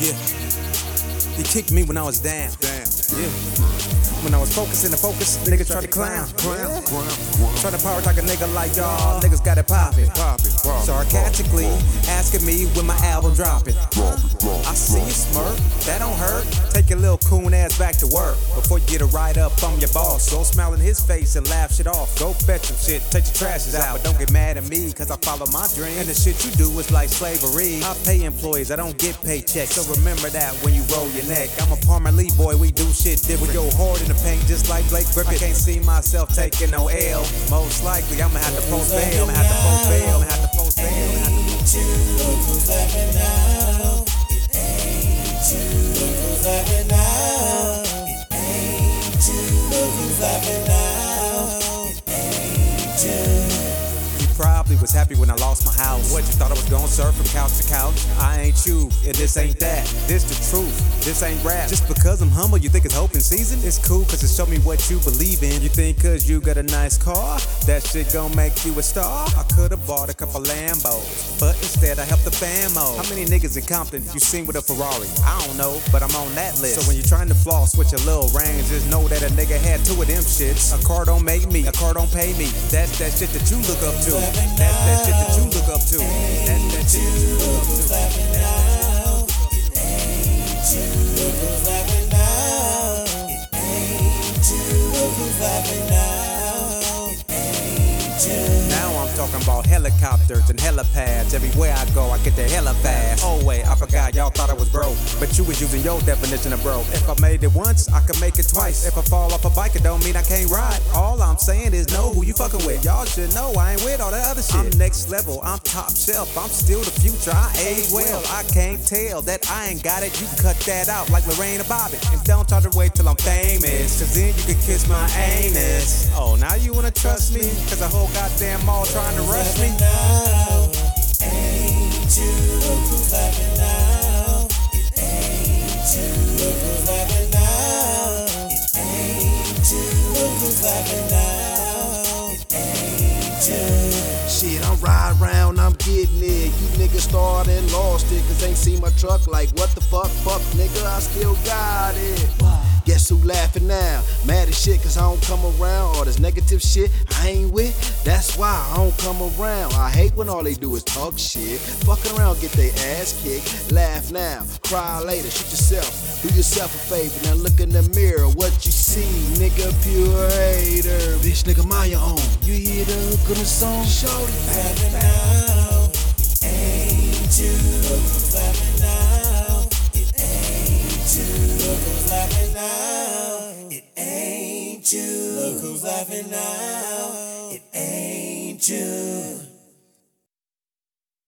Yeah. He kicked me when I was down. Damn. Yeah. When I was focusing the focus, niggas try to clown. Try to power talk a nigga like y'all. Niggas got it poppin'. Sarcastically asking me when my album dropping. I see you smirk, that don't hurt. Take your little coon ass back to work before you get a ride up from your boss. Go smile in his face and laugh shit off. Go fetch some shit, take your trashes out, but don't get mad at me cause I follow my dream. And the shit you do is like slavery. I pay employees, I don't get paychecks. So remember that when you roll your neck. I'm a Palmer Lee boy, we do shit different. We go hard in the paint just like Blake Griffin. I can't see myself taking no L. Most likely I'ma have to post bail. I'ma have to post bail. I'ma have to post bail. You probably was happy when I lost my house. What you thought I was gonna surf from couch to couch? I ain't you, and this ain't that. This the truth, this ain't rap. Just because I'm humble, you think it's open season? It's cool cause it show me what you believe in. You think cause you got a nice car, that shit gon' make you a star? I could've bought a couple Lambos, but instead I helped the famo. How many niggas in Compton you seen with a Ferrari? I don't know, but I'm on that list. So when you're trying to floss with your little range, just know that a nigga had two of them shits. A car don't make me, a car don't pay me. That's that shit that you look up to. That's that shit that you look up to. That's that shit that you look up to. Now talking about helicopters and helipads. Everywhere I go, I get the hella fast. Oh wait, I forgot y'all thought I was broke, but you was using your definition of broke. If I made it once, I can make it twice. If I fall off a bike, it don't mean I can't ride. All I'm saying is know who you fucking with. Y'all should know I ain't with all that other shit. I'm next level, I'm top shelf, I'm still the future. I age well, I can't tell that I ain't got it. You cut that out like Lorena Bobbitt, and don't try to wait till I'm famous, then you can kiss my anus. Oh, now you wanna trust me? Cause the whole goddamn mall trying to rush me. Shit, I'm riding around, I'm getting it. You niggas started and lost it, cause ain't seen my truck like what the fuck, fuck nigga, I still got it. Guess who laughing now? Mad as shit cause I don't come around. All this negative shit I ain't with, that's why I don't come around. I hate when all they do is talk shit. Fucking around, get their ass kicked. Laugh now, cry later, shoot yourself. Do yourself a favor, now look in the mirror. What you see, nigga, pure hater. Bitch, nigga, mind your own. You hear the hook on the song? Shorty, back Look who's laughing now. It ain't you.